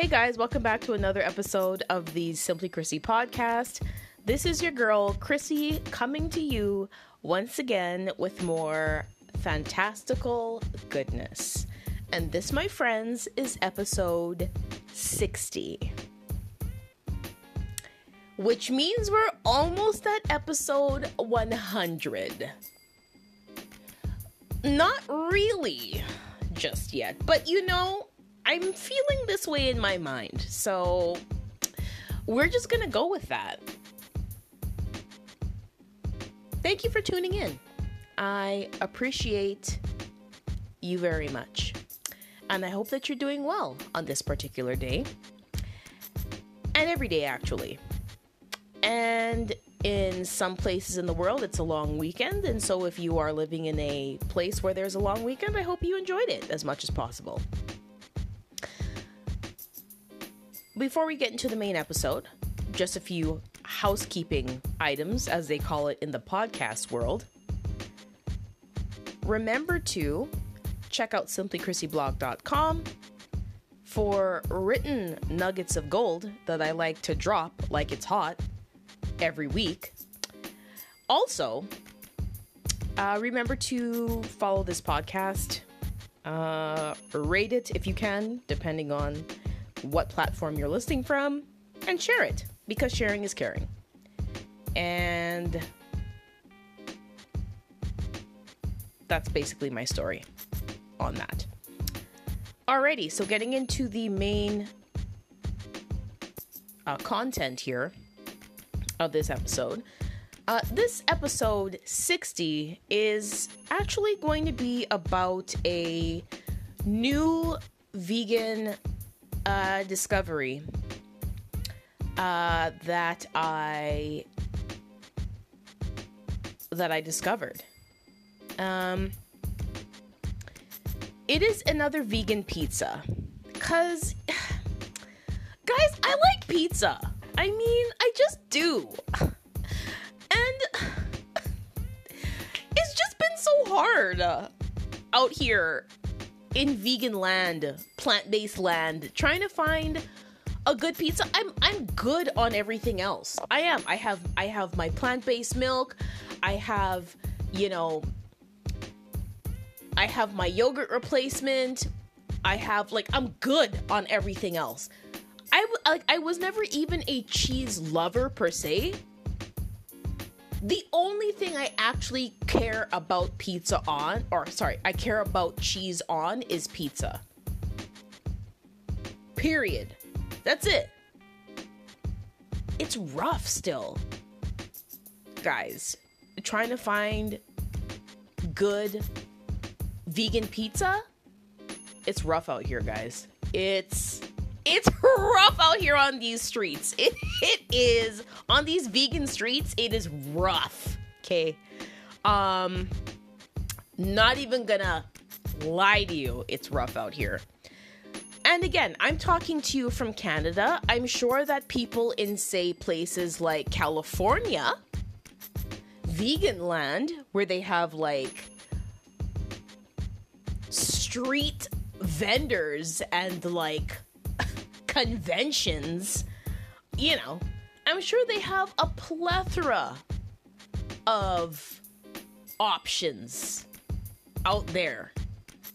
Hey guys, welcome back to another episode of the Simply Chrissy podcast. This is your girl, Chrissy, coming to you once again with more fantastical goodness. And this, my friends, is episode 60. Which means we're almost at episode 100. Not really just yet, but you know, I'm feeling this way in my mind. So we're just going to go with that. Thank you for tuning in. I appreciate you very much. And I hope that you're doing well on this particular day. And every day, actually. And in some places in the world, it's a long weekend. And so, if you are living in a place where there's a long weekend, I hope you enjoyed it as much as possible. Before we get into the main episode, just a few housekeeping items, as they call it in the podcast world. Remember to check out simplychrissyblog.com for written nuggets of gold that I like to drop like it's hot every week. Also, uh, remember to follow this podcast, uh, rate it if you can, depending on what platform you're listening from, and share it because sharing is caring. And that's basically my story on that. Alrighty, so getting into the main uh, content here of this episode. Uh, this episode 60 is actually going to be about a new vegan discovery uh, that I that I discovered. Um, it is another vegan pizza, cause guys, I like pizza. I mean, I just do, and it's just been so hard out here in vegan land, plant-based land, trying to find a good pizza. I'm I'm good on everything else. I am. I have I have my plant-based milk. I have, you know, I have my yogurt replacement. I have like I'm good on everything else. I like I was never even a cheese lover per se. The only thing I actually care about pizza on, or sorry, I care about cheese on is pizza. Period. That's it. It's rough still. Guys, trying to find good vegan pizza, it's rough out here, guys. It's it's rough out here on these streets. It, it is on these vegan streets. It is rough. Okay. Um, not even gonna lie to you. It's rough out here. And again, I'm talking to you from Canada. I'm sure that people in, say, places like California, vegan land, where they have like street vendors and like conventions, you know, I'm sure they have a plethora of options out there.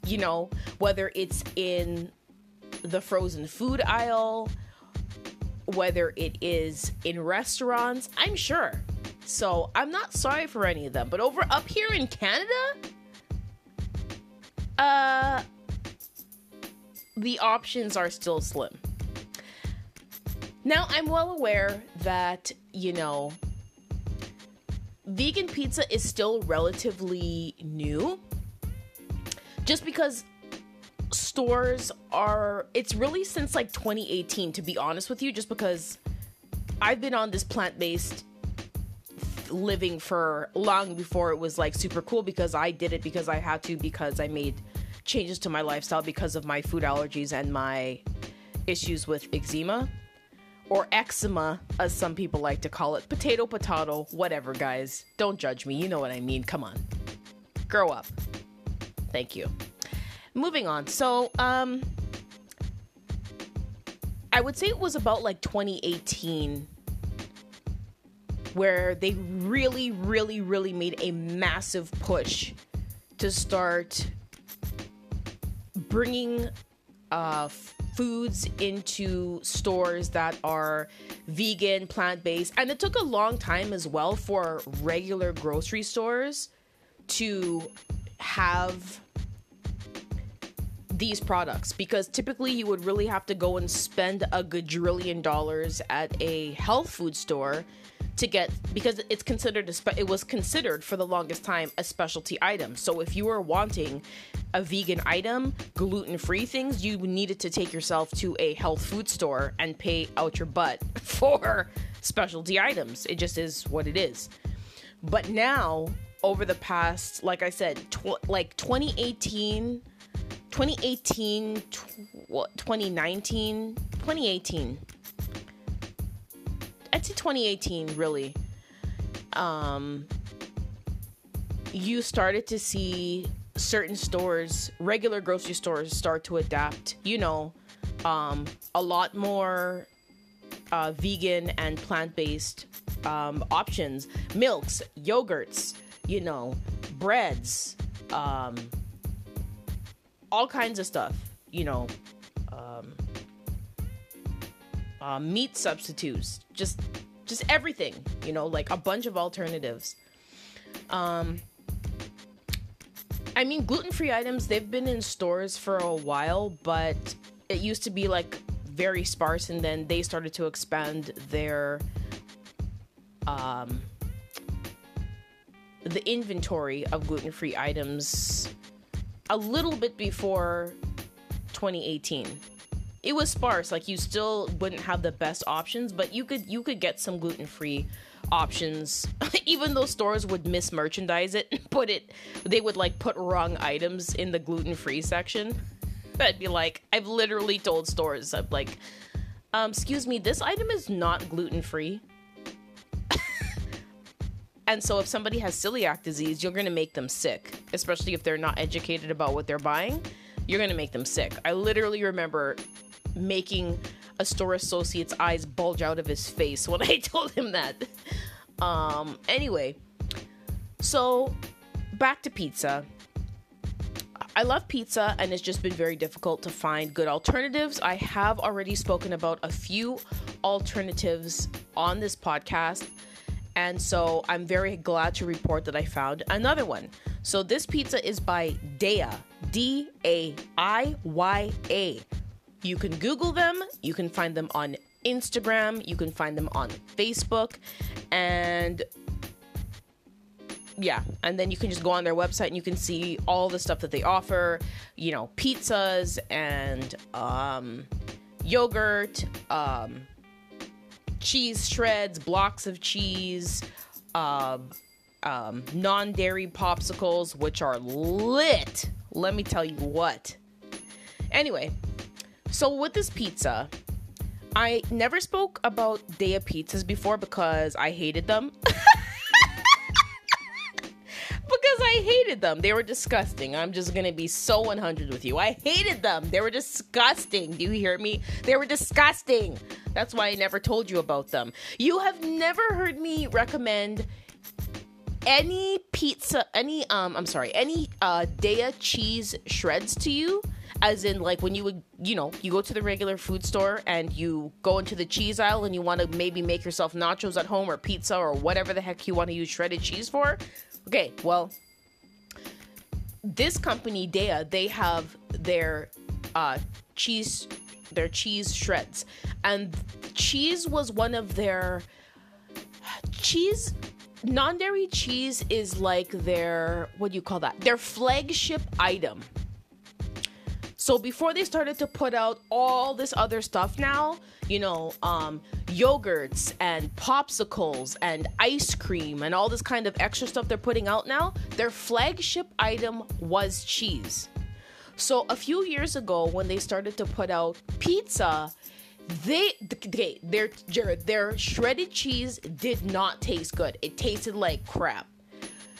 You know, whether it's in the frozen food aisle, whether it is in restaurants, I'm sure. So I'm not sorry for any of them. But over up here in Canada, uh, the options are still slim. Now, I'm well aware that, you know, vegan pizza is still relatively new. Just because stores are, it's really since like 2018, to be honest with you, just because I've been on this plant based living for long before it was like super cool because I did it because I had to, because I made changes to my lifestyle because of my food allergies and my issues with eczema or eczema, as some people like to call it. Potato, potato, whatever, guys. Don't judge me. You know what I mean. Come on. Grow up. Thank you. Moving on. So, um, I would say it was about like 2018 where they really, really, really made a massive push to start bringing uh, foods into stores that are vegan, plant based. And it took a long time as well for regular grocery stores to have these products because typically you would really have to go and spend a gajillion dollars at a health food store to get because it's considered a spe- it was considered for the longest time a specialty item. So if you were wanting a vegan item, gluten-free things, you needed to take yourself to a health food store and pay out your butt for specialty items. It just is what it is. But now over the past like I said, tw- like 2018 2018 tw- 2019 2018 I'd say 2018 really. Um, you started to see certain stores, regular grocery stores, start to adapt. You know, um, a lot more uh, vegan and plant-based um, options, milks, yogurts, you know, breads, um, all kinds of stuff. You know, um, uh, meat substitutes, just just everything, you know, like a bunch of alternatives. Um, I mean, gluten free items, they've been in stores for a while, but it used to be like very sparse, and then they started to expand their. Um, the inventory of gluten free items a little bit before 2018 it was sparse like you still wouldn't have the best options but you could you could get some gluten-free options. Even though stores would mismerchandise it put it they would like put wrong items in the gluten-free section. I'd be like i've literally told stores i'm like um, excuse me this item is not gluten-free and so if somebody has celiac disease you're going to make them sick especially if they're not educated about what they're buying you're going to make them sick i literally remember making a store associate's eyes bulge out of his face when I told him that. Um, anyway, so back to pizza. I love pizza and it's just been very difficult to find good alternatives. I have already spoken about a few alternatives on this podcast. And so I'm very glad to report that I found another one. So this pizza is by Daiya, D A I Y A. You can Google them, you can find them on Instagram, you can find them on Facebook, and yeah, and then you can just go on their website and you can see all the stuff that they offer, you know, pizzas and um, yogurt, um, cheese shreds, blocks of cheese, uh, um, non dairy popsicles, which are lit. Let me tell you what. Anyway, so with this pizza, I never spoke about Daiya pizzas before because I hated them. Hated them. They were disgusting. I'm just going to be so 100 with you. I hated them. They were disgusting. Do you hear me? They were disgusting. That's why I never told you about them. You have never heard me recommend any pizza, any um I'm sorry, any uh Daiya cheese shreds to you as in like when you would you know you go to the regular food store and you go into the cheese aisle and you want to maybe make yourself nachos at home or pizza or whatever the heck you want to use shredded cheese for okay well this company Daiya, they have their uh cheese their cheese shreds. And cheese was one of their cheese non-dairy cheese is like their what do you call that? Their flagship item. So before they started to put out all this other stuff now, you know, um, yogurts and popsicles and ice cream and all this kind of extra stuff they're putting out now, their flagship item was cheese. So a few years ago, when they started to put out pizza, they they their their shredded cheese did not taste good. It tasted like crap.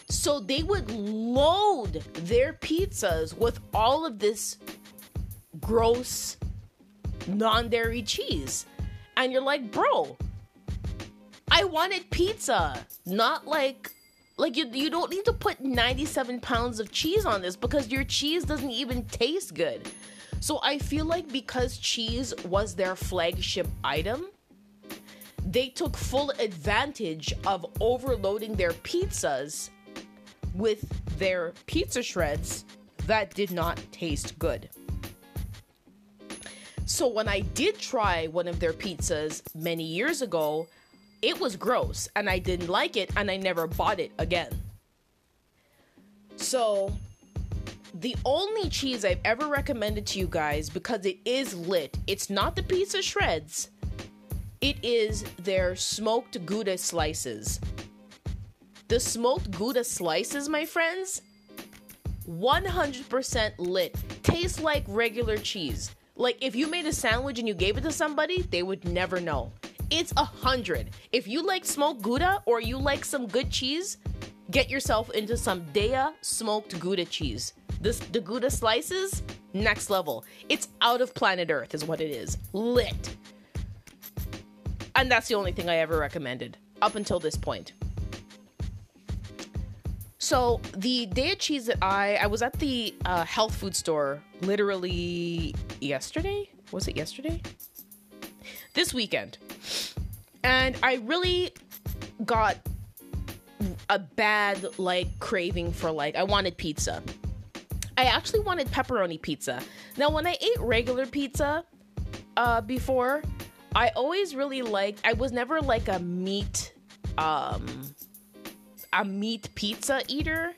So they would load their pizzas with all of this gross non dairy cheese. And you're like, bro, I wanted pizza, not like. Like you, you don't need to put 97 pounds of cheese on this because your cheese doesn't even taste good. So I feel like because cheese was their flagship item, they took full advantage of overloading their pizzas with their pizza shreds that did not taste good. So when I did try one of their pizzas many years ago, it was gross and I didn't like it and I never bought it again. So the only cheese I've ever recommended to you guys because it is lit, it's not the pizza shreds. It is their smoked Gouda slices. The smoked Gouda slices, my friends, 100% lit. Tastes like regular cheese. Like if you made a sandwich and you gave it to somebody, they would never know. It's a hundred. If you like smoked Gouda or you like some good cheese, get yourself into some Daiya smoked Gouda cheese. This the Gouda slices, next level. It's out of planet Earth, is what it is. Lit. And that's the only thing I ever recommended up until this point. So the Daiya cheese that I I was at the uh, health food store literally yesterday. Was it yesterday? This weekend, and I really got a bad like craving for like I wanted pizza. I actually wanted pepperoni pizza. Now when I ate regular pizza uh, before, I always really liked. I was never like a meat um a meat pizza eater.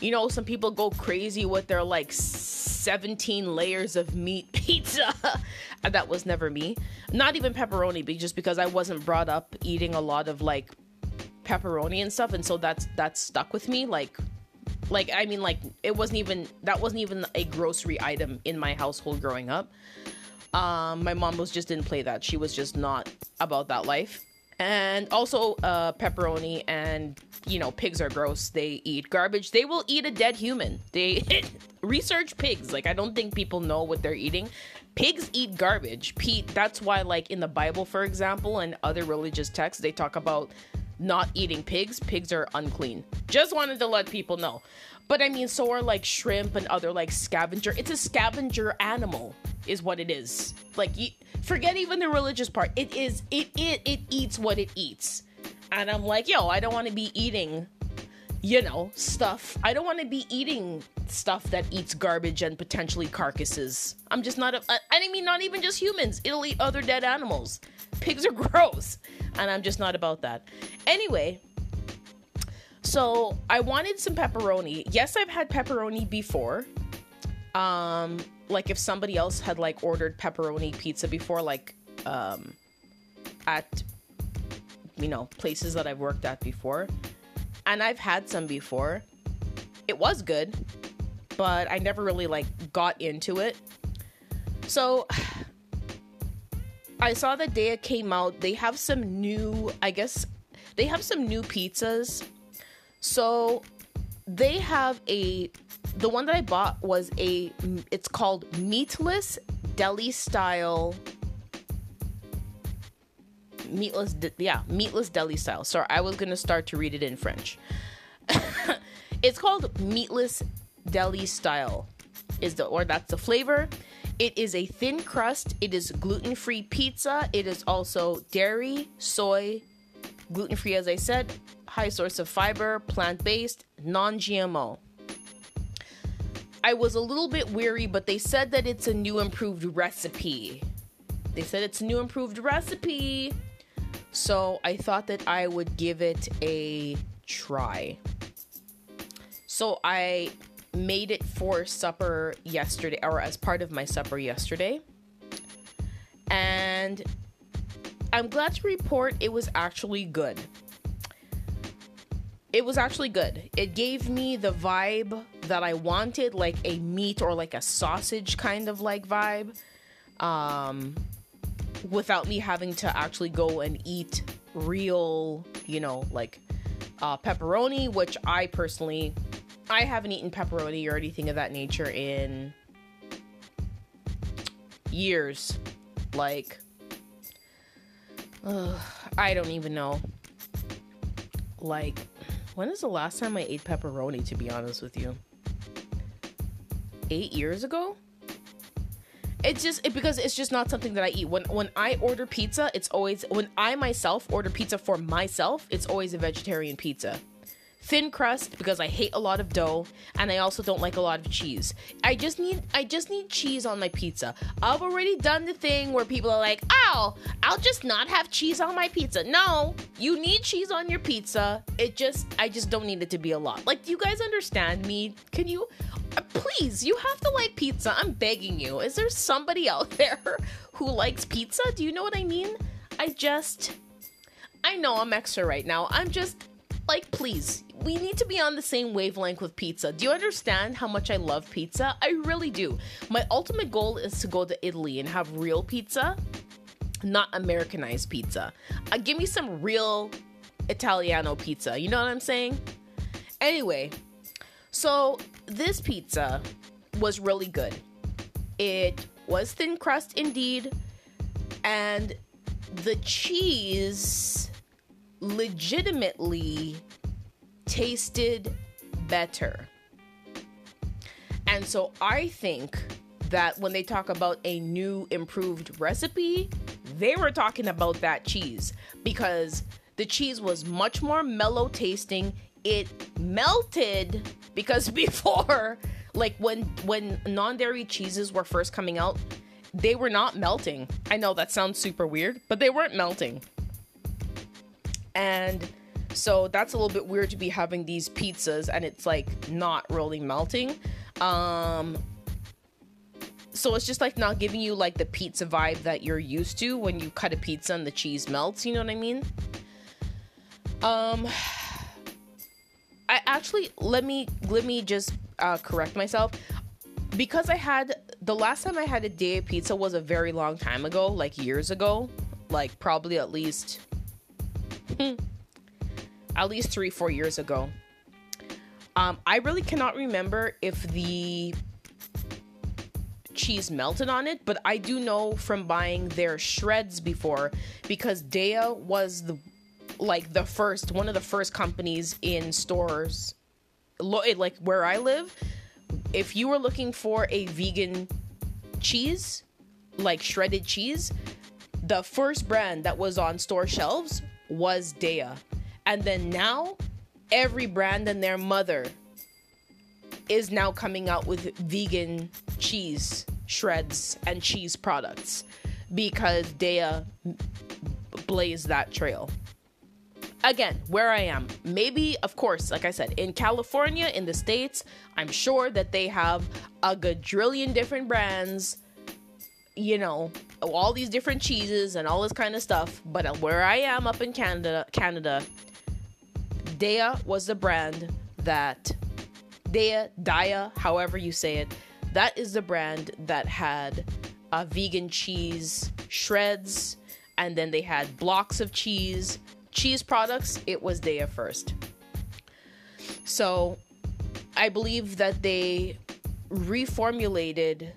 You know, some people go crazy with their like 17 layers of meat pizza. that was never me. Not even pepperoni, just because I wasn't brought up eating a lot of like pepperoni and stuff, and so that's that's stuck with me. Like, like I mean, like it wasn't even that wasn't even a grocery item in my household growing up. Um, my mom was just didn't play that. She was just not about that life and also uh, pepperoni and you know pigs are gross. They eat garbage. They will eat a dead human. They research pigs. Like i don't think people know what they're eating. Pigs eat garbage. Pete that's why like in the bible for example and other religious texts they talk about not eating pigs. Pigs are unclean. Just wanted to let people know but i mean so are like shrimp and other like scavenger it's a scavenger animal is what it is like you forget even the religious part. It is it it it eats what it eats. And I'm like, yo, I don't want to be eating, you know, stuff. I don't want to be eating stuff that eats garbage and potentially carcasses. I'm just not a, uh, I mean not even just humans. It'll eat other dead animals. Pigs are gross. And I'm just not about that. Anyway, so I wanted some pepperoni. Yes, I've had pepperoni before. Um like if somebody else had like ordered pepperoni pizza before like um at you know places that I've worked at before and I've had some before it was good but I never really like got into it so I saw that Daiya came out they have some new I guess they have some new pizzas so they have a the one that I bought was a it's called meatless deli style. Meatless de- yeah meatless deli style. Sorry i was gonna start to read it in french. It's called meatless deli style is the or that's the flavor. It is a thin crust. It is gluten-free pizza. It is also dairy soy gluten-free as i said high source of fiber plant-based non-gmo I was a little bit weary, but they said that it's a new improved recipe. They said it's a new improved recipe. So I thought that I would give it a try. So I made it for supper yesterday, or as part of my supper yesterday. And I'm glad to report it was actually good it was actually good. It gave me the vibe that I wanted, like a meat or like a sausage kind of like vibe, um, without me having to actually go and eat real, you know, like uh, pepperoni, which I personally, I haven't eaten pepperoni or anything of that nature in years. Like, I don't even know. Like, when is the last time I ate pepperoni, to be honest with you? Eight years ago? It's just it, because it's just not something that I eat. When when I order pizza, it's always when I myself order pizza for myself, it's always a vegetarian pizza thin crust because I hate a lot of dough and I also don't like a lot of cheese. I just need I just need cheese on my pizza. I've already done the thing where people are like, "Oh, I'll just not have cheese on my pizza." No, you need cheese on your pizza. It just I just don't need it to be a lot. Like, do you guys understand me? Can you uh, please, you have to like pizza. I'm begging you. Is there somebody out there who likes pizza? Do you know what I mean? I just I know I'm extra right now. I'm just like please we need to be on the same wavelength with pizza. Do you understand how much I love pizza? I really do. My ultimate goal is to go to Italy and have real pizza, not Americanized pizza. Uh, give me some real Italiano pizza. You know what I'm saying? Anyway, so this pizza was really good. It was thin crust indeed, and the cheese legitimately tasted better. And so I think that when they talk about a new improved recipe, they were talking about that cheese because the cheese was much more mellow tasting. It melted because before like when when non-dairy cheeses were first coming out, they were not melting. I know that sounds super weird, but they weren't melting. And so that's a little bit weird to be having these pizzas and it's like not really melting. Um so it's just like not giving you like the pizza vibe that you're used to when you cut a pizza and the cheese melts, you know what I mean? Um I actually let me let me just uh, correct myself because I had the last time I had a Daiya pizza was a very long time ago, like years ago, like probably at least at least three, four years ago. Um, I really cannot remember if the cheese melted on it, but I do know from buying their shreds before because Daiya was the like the first one of the first companies in stores like where I live. If you were looking for a vegan cheese, like shredded cheese, the first brand that was on store shelves was Daiya. And then now, every brand and their mother is now coming out with vegan cheese shreds and cheese products because Daiya blazed that trail. Again, where I am, maybe, of course, like I said, in California, in the States, I'm sure that they have a gajillion different brands, you know, all these different cheeses and all this kind of stuff. But where I am up in Canada, Canada, Daiya was the brand that Daiya, Daiya, however you say it, that is the brand that had a vegan cheese shreds, and then they had blocks of cheese, cheese products. It was Daiya first. So I believe that they reformulated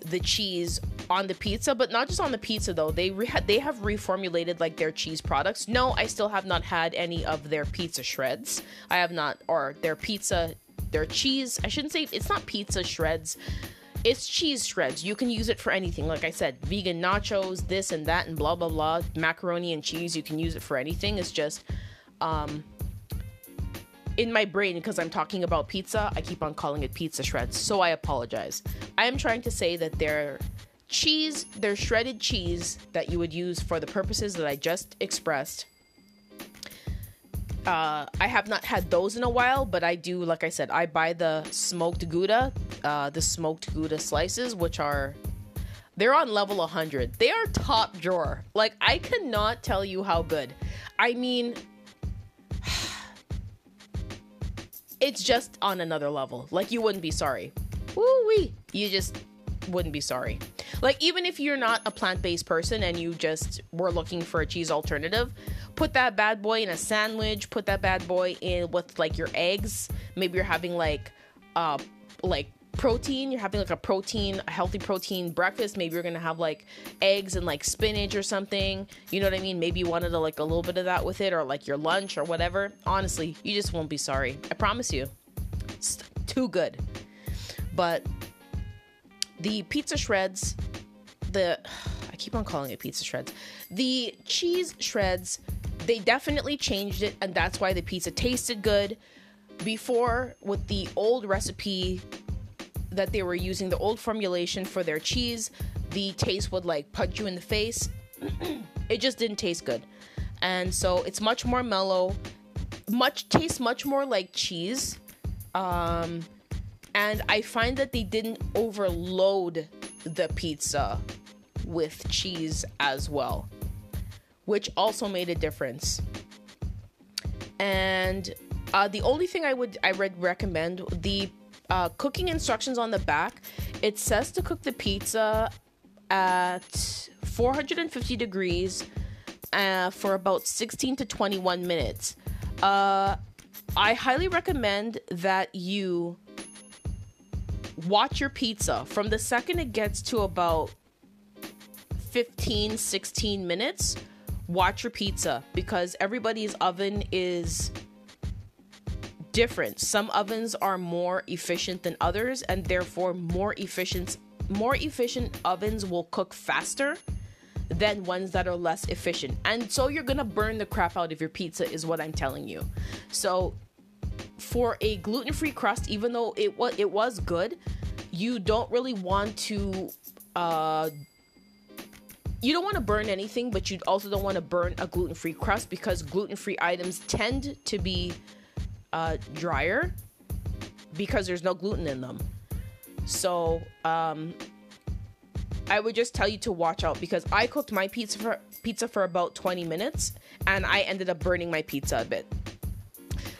the cheese on the pizza, but not just on the pizza though. They re- they have reformulated like their cheese products. No, I still have not had any of their pizza shreds. I have not, or their pizza, their cheese. I shouldn't say it's not pizza shreds. It's cheese shreds. You can use it for anything. Like I said, vegan nachos, this and that, and blah blah blah. Macaroni and cheese. You can use it for anything. It's just, um, in my brain because I'm talking about pizza, I keep on calling it pizza shreds. So I apologize. I am trying to say that they're cheese, there's shredded cheese that you would use for the purposes that I just expressed. Uh, I have not had those in a while, but I do, like I said, I buy the smoked Gouda, uh, the smoked Gouda slices, which are, they're on level 100. They are top drawer. Like, I cannot tell you how good. I mean, it's just on another level. Like, you wouldn't be sorry. Woo wee. You just wouldn't be sorry. Like, even if you're not a plant based person and you just were looking for a cheese alternative, put that bad boy in a sandwich, put that bad boy in with like your eggs. Maybe you're having like, uh, like protein, you're having like a protein, a healthy protein breakfast. Maybe you're gonna have like eggs and like spinach or something. You know what I mean? Maybe you wanted to like a little bit of that with it, or like your lunch or whatever. Honestly, you just won't be sorry. I promise you. It's too good. But the pizza shreds, the I keep on calling it pizza shreds. The cheese shreds, they definitely changed it, and that's why the pizza tasted good. Before, with the old recipe that they were using, the old formulation for their cheese, the taste would like punch you in the face. it just didn't taste good. And so it's much more mellow, much tastes much more like cheese. Um, and I find that they didn't overload the pizza with cheese as well, which also made a difference. And uh, the only thing I would I would recommend the uh, cooking instructions on the back. It says to cook the pizza at 450 degrees uh, for about 16 to 21 minutes. Uh, I highly recommend that you watch your pizza. From the second it gets to about 15 16 minutes watch your pizza. Because everybody's oven is different. Some ovens are more efficient than others and therefore more efficient more efficient ovens will cook faster than ones that are less efficient. And so you're gonna burn the crap out of your pizza is what i'm telling you. So for a gluten-free crust even though it was it was good you don't really want to uh you don't want to burn anything, but you also don't want to burn a gluten free crust because gluten free items tend to be uh, drier because there's no gluten in them. So, um, I would just tell you to watch out because I cooked my pizza for pizza for about 20 minutes and I ended up burning my pizza a bit.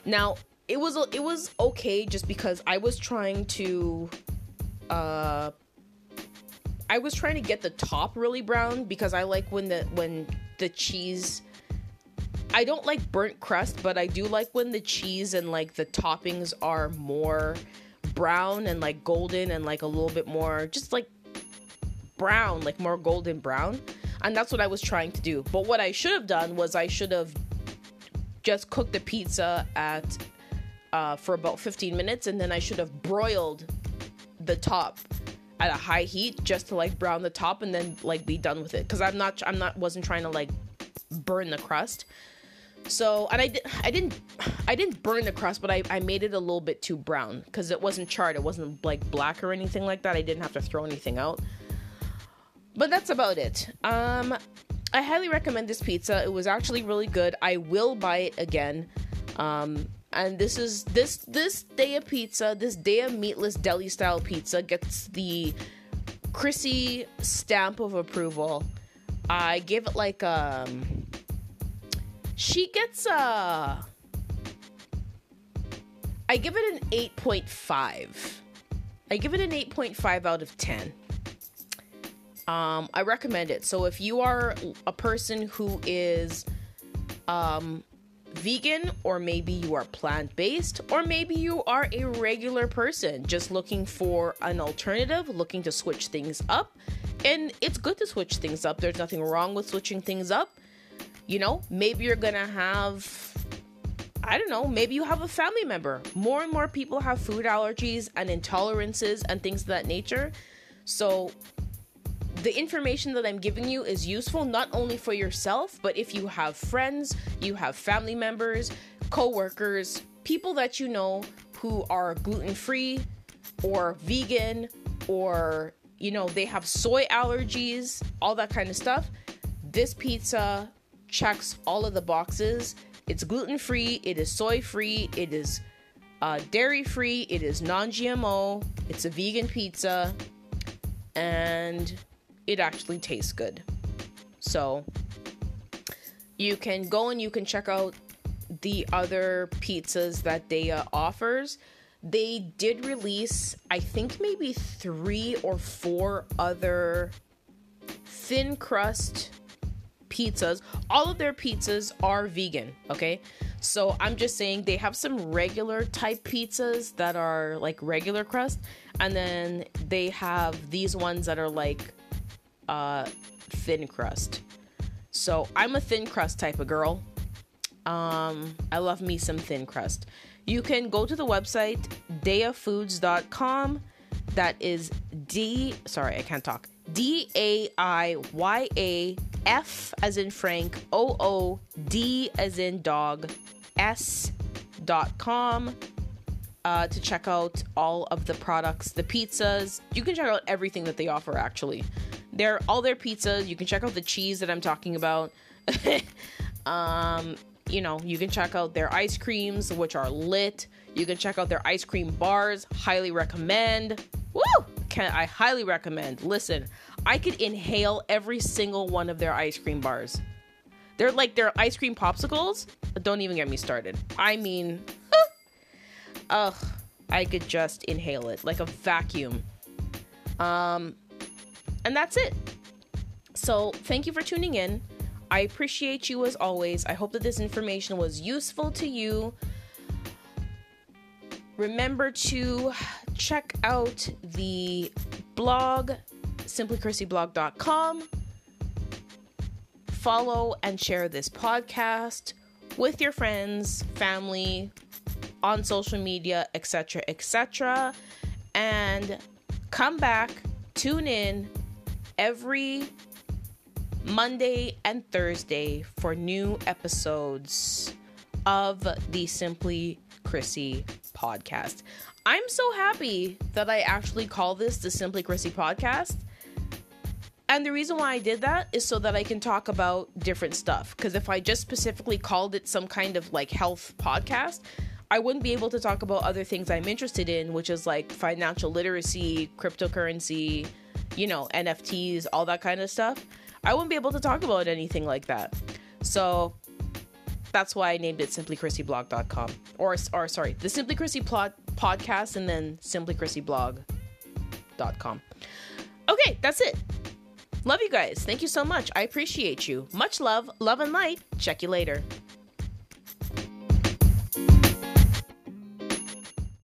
Now, it was it was okay just because I was trying to uh I was trying to get the top really brown because I like when the when the cheese I don't like burnt crust, but I do like when the cheese and like the toppings are more brown and like golden and like a little bit more just like brown, like more golden brown. And that's what I was trying to do. But what I should have done was I should have just cooked the pizza at uh, for about 15 minutes and then I should have broiled the top at a high heat just to like brown the top and then like be done with it. Because i'm not i'm not wasn't trying to like burn the crust. So and i did i didn't i didn't burn the crust but i, I made it a little bit too brown because it wasn't charred. It wasn't like black or anything like that. I didn't have to throw anything out. But that's about it. Um i highly recommend this pizza. It was actually really good. I will buy it again. Um and this is this this Daiya pizza, this Daiya meatless deli style pizza gets the Chrissy stamp of approval. I give it like um she gets a I give it an 8.5. I give it an 8.5 out of 10. Um I recommend it. So if you are a person who is um vegan, or maybe you are plant based, or maybe you are a regular person just looking for an alternative, looking to switch things up. And it's good to switch things up. There's nothing wrong with switching things up. You know, maybe you're gonna have I don't know, maybe you have a family member. More and more people have food allergies and intolerances and things of that nature. So the information that I'm giving you is useful not only for yourself, but if you have friends, you have family members, coworkers, people that you know who are gluten free or vegan or you know they have soy allergies, all that kind of stuff. This pizza checks all of the boxes. It's gluten free, it is soy free, it is uh, dairy free, it is non GMO, it's a vegan pizza, and it actually tastes good. So you can go and you can check out the other pizzas that Daiya offers. They did release, I think, maybe three or four other thin crust pizzas. All of their pizzas are vegan, okay? So I'm just saying they have some regular type pizzas that are like regular crust, and then they have these ones that are like uh, thin crust. So I'm a thin crust type of girl. Um, I love me some thin crust. You can go to the website daiyafoods.com. That is D. Sorry, I can't talk. D A I Y A F as in Frank, O O D as in dog, S dot com uh, to check out all of the products, the pizzas. You can check out everything that they offer actually. They're all their pizzas. You can check out the cheese that I'm talking about. um, you know, you can check out their ice creams, which are lit. You can check out their ice cream bars. Highly recommend. Woo! Can I highly recommend? Listen, I could inhale every single one of their ice cream bars. They're like their ice cream popsicles. Don't even get me started. I mean, ugh, I could just inhale it like a vacuum. Um, and that's it. So, thank you for tuning in. I appreciate you as always. I hope that this information was useful to you. Remember to check out the blog, simplychrissyblog.com. Follow and share this podcast with your friends, family, on social media, etc., etc. And come back, tune in every Monday and Thursday for new episodes of the Simply Chrissy podcast. I'm so happy that I actually call this the Simply Chrissy podcast. And the reason why I did that is so that I can talk about different stuff. Because if I just specifically called it some kind of like health podcast, I wouldn't be able to talk about other things I'm interested in, which is like financial literacy, cryptocurrency, you know, NFTs, all that kind of stuff. I wouldn't be able to talk about anything like that. So that's why I named it simplychrissyblog.com. Or, or sorry, the Simply Chrissy plot podcast and then simplychrissyblog.com. Okay, that's it. Love you guys. Thank you so much. I appreciate you. Much love, love and light. Check you later.